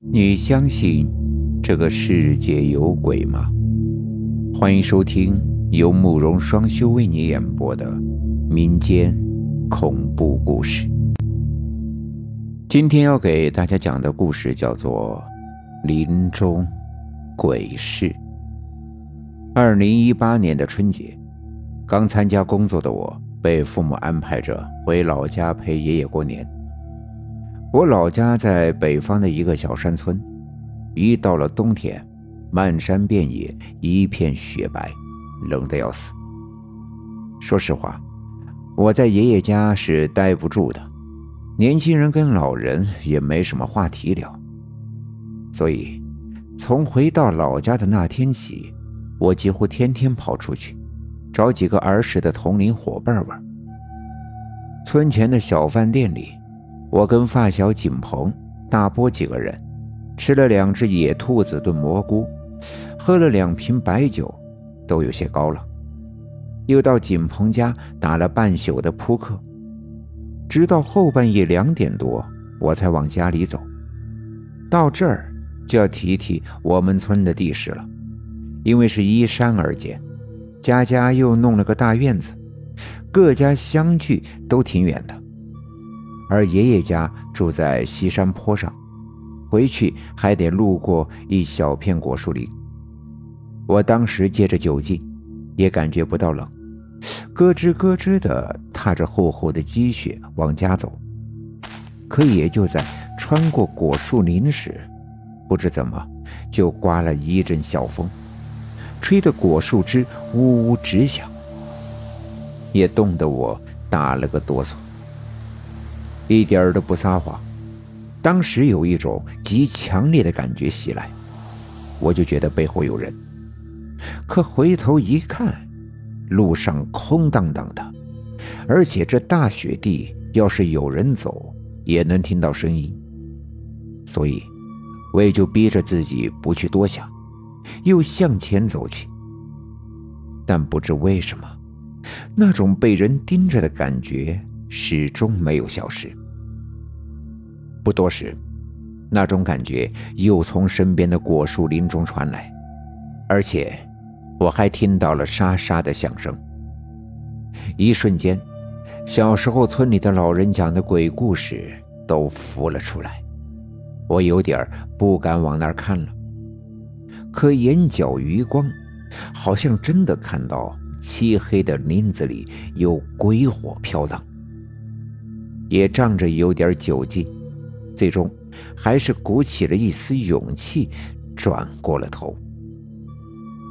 你相信这个世界有鬼吗？欢迎收听由慕容双修为你演播的民间恐怖故事。今天要给大家讲的故事叫做《林中鬼事》。二零一八年的春节，刚参加工作的我被父母安排着回老家陪爷爷过年。我老家在北方的一个小山村，一到了冬天，漫山遍野一片雪白，冷得要死。说实话，我在爷爷家是待不住的，年轻人跟老人也没什么话题聊。所以，从回到老家的那天起，我几乎天天跑出去，找几个儿时的同龄伙伴玩。村前的小饭店里。我跟发小景鹏、大波几个人吃了两只野兔子炖蘑菇，喝了两瓶白酒，都有些高了。又到景鹏家打了半宿的扑克，直到后半夜两点多，我才往家里走。到这儿就要提提我们村的地势了，因为是依山而建，家家又弄了个大院子，各家相距都挺远的。而爷爷家住在西山坡上，回去还得路过一小片果树林。我当时借着酒劲，也感觉不到冷，咯吱咯吱地踏着厚厚的积雪往家走。可也就在穿过果树林时，不知怎么就刮了一阵小风，吹得果树枝呜呜直响，也冻得我打了个哆嗦。一点儿都不撒谎，当时有一种极强烈的感觉袭来，我就觉得背后有人。可回头一看，路上空荡荡的，而且这大雪地要是有人走，也能听到声音。所以，我也就逼着自己不去多想，又向前走去。但不知为什么，那种被人盯着的感觉。始终没有消失。不多时，那种感觉又从身边的果树林中传来，而且我还听到了沙沙的响声。一瞬间，小时候村里的老人讲的鬼故事都浮了出来，我有点不敢往那儿看了。可眼角余光，好像真的看到漆黑的林子里有鬼火飘荡。也仗着有点酒劲，最终还是鼓起了一丝勇气，转过了头。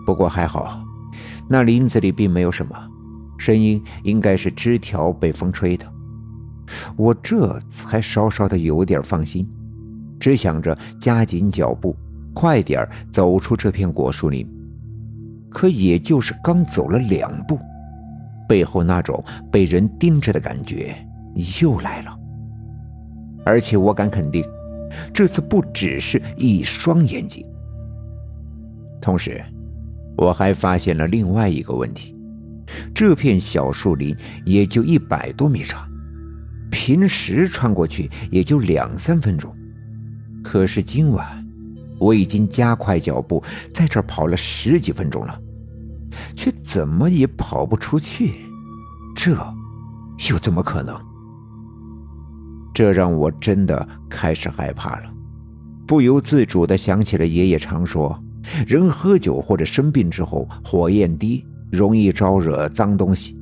不过还好，那林子里并没有什么声音，应该是枝条被风吹的。我这才稍稍的有点放心，只想着加紧脚步，快点走出这片果树林。可也就是刚走了两步，背后那种被人盯着的感觉。又来了，而且我敢肯定，这次不只是一双眼睛。同时，我还发现了另外一个问题：这片小树林也就一百多米长，平时穿过去也就两三分钟。可是今晚，我已经加快脚步在这儿跑了十几分钟了，却怎么也跑不出去。这又怎么可能？这让我真的开始害怕了，不由自主地想起了爷爷常说：人喝酒或者生病之后，火焰低，容易招惹脏东西。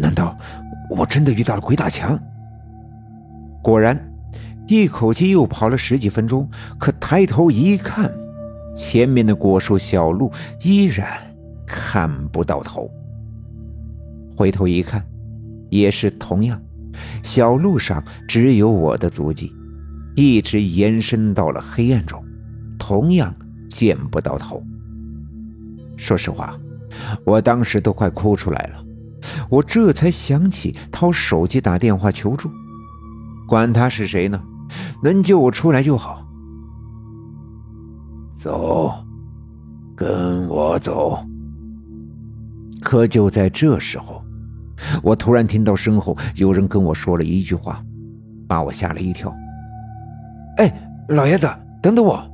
难道我真的遇到了鬼打墙？果然，一口气又跑了十几分钟，可抬头一看，前面的果树小路依然看不到头。回头一看，也是同样。小路上只有我的足迹，一直延伸到了黑暗中，同样见不到头。说实话，我当时都快哭出来了。我这才想起掏手机打电话求助，管他是谁呢，能救我出来就好。走，跟我走。可就在这时候。我突然听到身后有人跟我说了一句话，把我吓了一跳。哎，老爷子，等等我！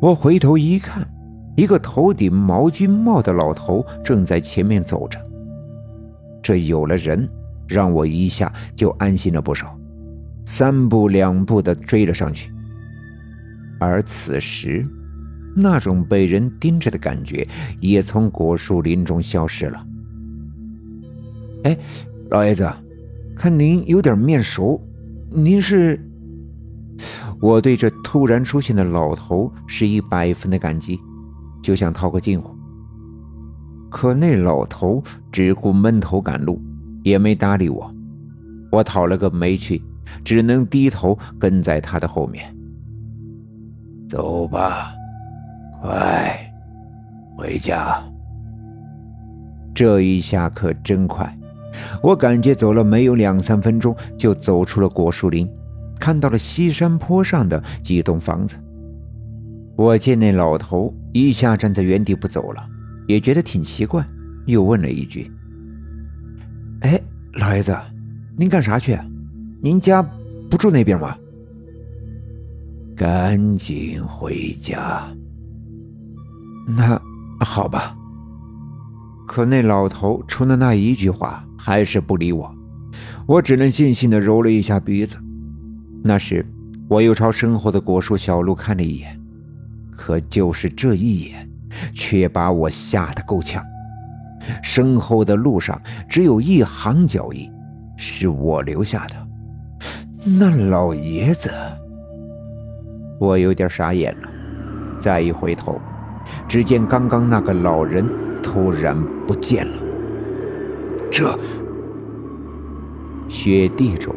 我回头一看，一个头顶毛巾帽的老头正在前面走着。这有了人，让我一下就安心了不少，三步两步的追了上去。而此时，那种被人盯着的感觉也从果树林中消失了。哎，老爷子，看您有点面熟，您是？我对这突然出现的老头是一百分的感激，就想套个近乎。可那老头只顾闷头赶路，也没搭理我。我讨了个没趣，只能低头跟在他的后面。走吧，快回家。这一下可真快，我感觉走了没有两三分钟，就走出了果树林。看到了西山坡上的几栋房子，我见那老头一下站在原地不走了，也觉得挺奇怪，又问了一句：“哎，老爷子，您干啥去？您家不住那边吗？”赶紧回家。那好吧。可那老头除了那一句话，还是不理我，我只能悻悻地揉了一下鼻子。那时，我又朝身后的果树小路看了一眼，可就是这一眼，却把我吓得够呛。身后的路上只有一行脚印，是我留下的。那老爷子，我有点傻眼了。再一回头，只见刚刚那个老人突然不见了。这雪地中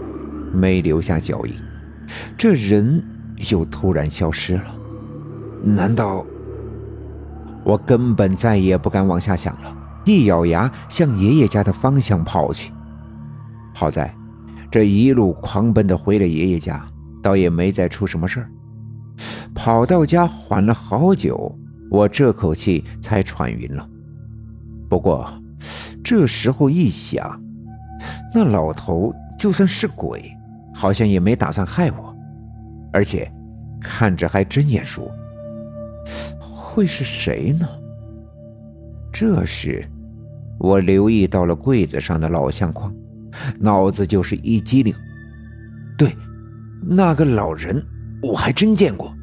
没留下脚印。这人又突然消失了，难道？我根本再也不敢往下想了，一咬牙向爷爷家的方向跑去。好在，这一路狂奔的回了爷爷家，倒也没再出什么事儿。跑到家缓了好久，我这口气才喘匀了。不过，这时候一想，那老头就算是鬼。好像也没打算害我，而且看着还真眼熟。会是谁呢？这时，我留意到了柜子上的老相框，脑子就是一激灵。对，那个老人我还真见过，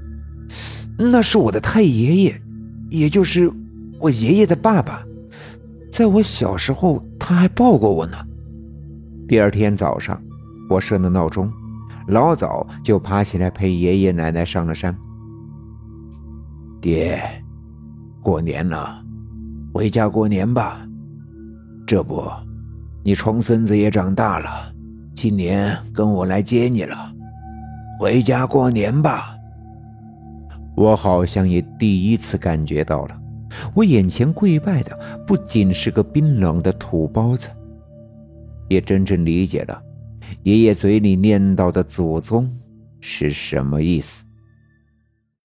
那是我的太爷爷，也就是我爷爷的爸爸。在我小时候，他还抱过我呢。第二天早上。我设了闹钟，老早就爬起来陪爷爷奶奶上了山。爹，过年了，回家过年吧。这不，你重孙子也长大了，今年跟我来接你了。回家过年吧。我好像也第一次感觉到了，我眼前跪拜的不仅是个冰冷的土包子，也真正理解了。爷爷嘴里念叨的祖宗是什么意思？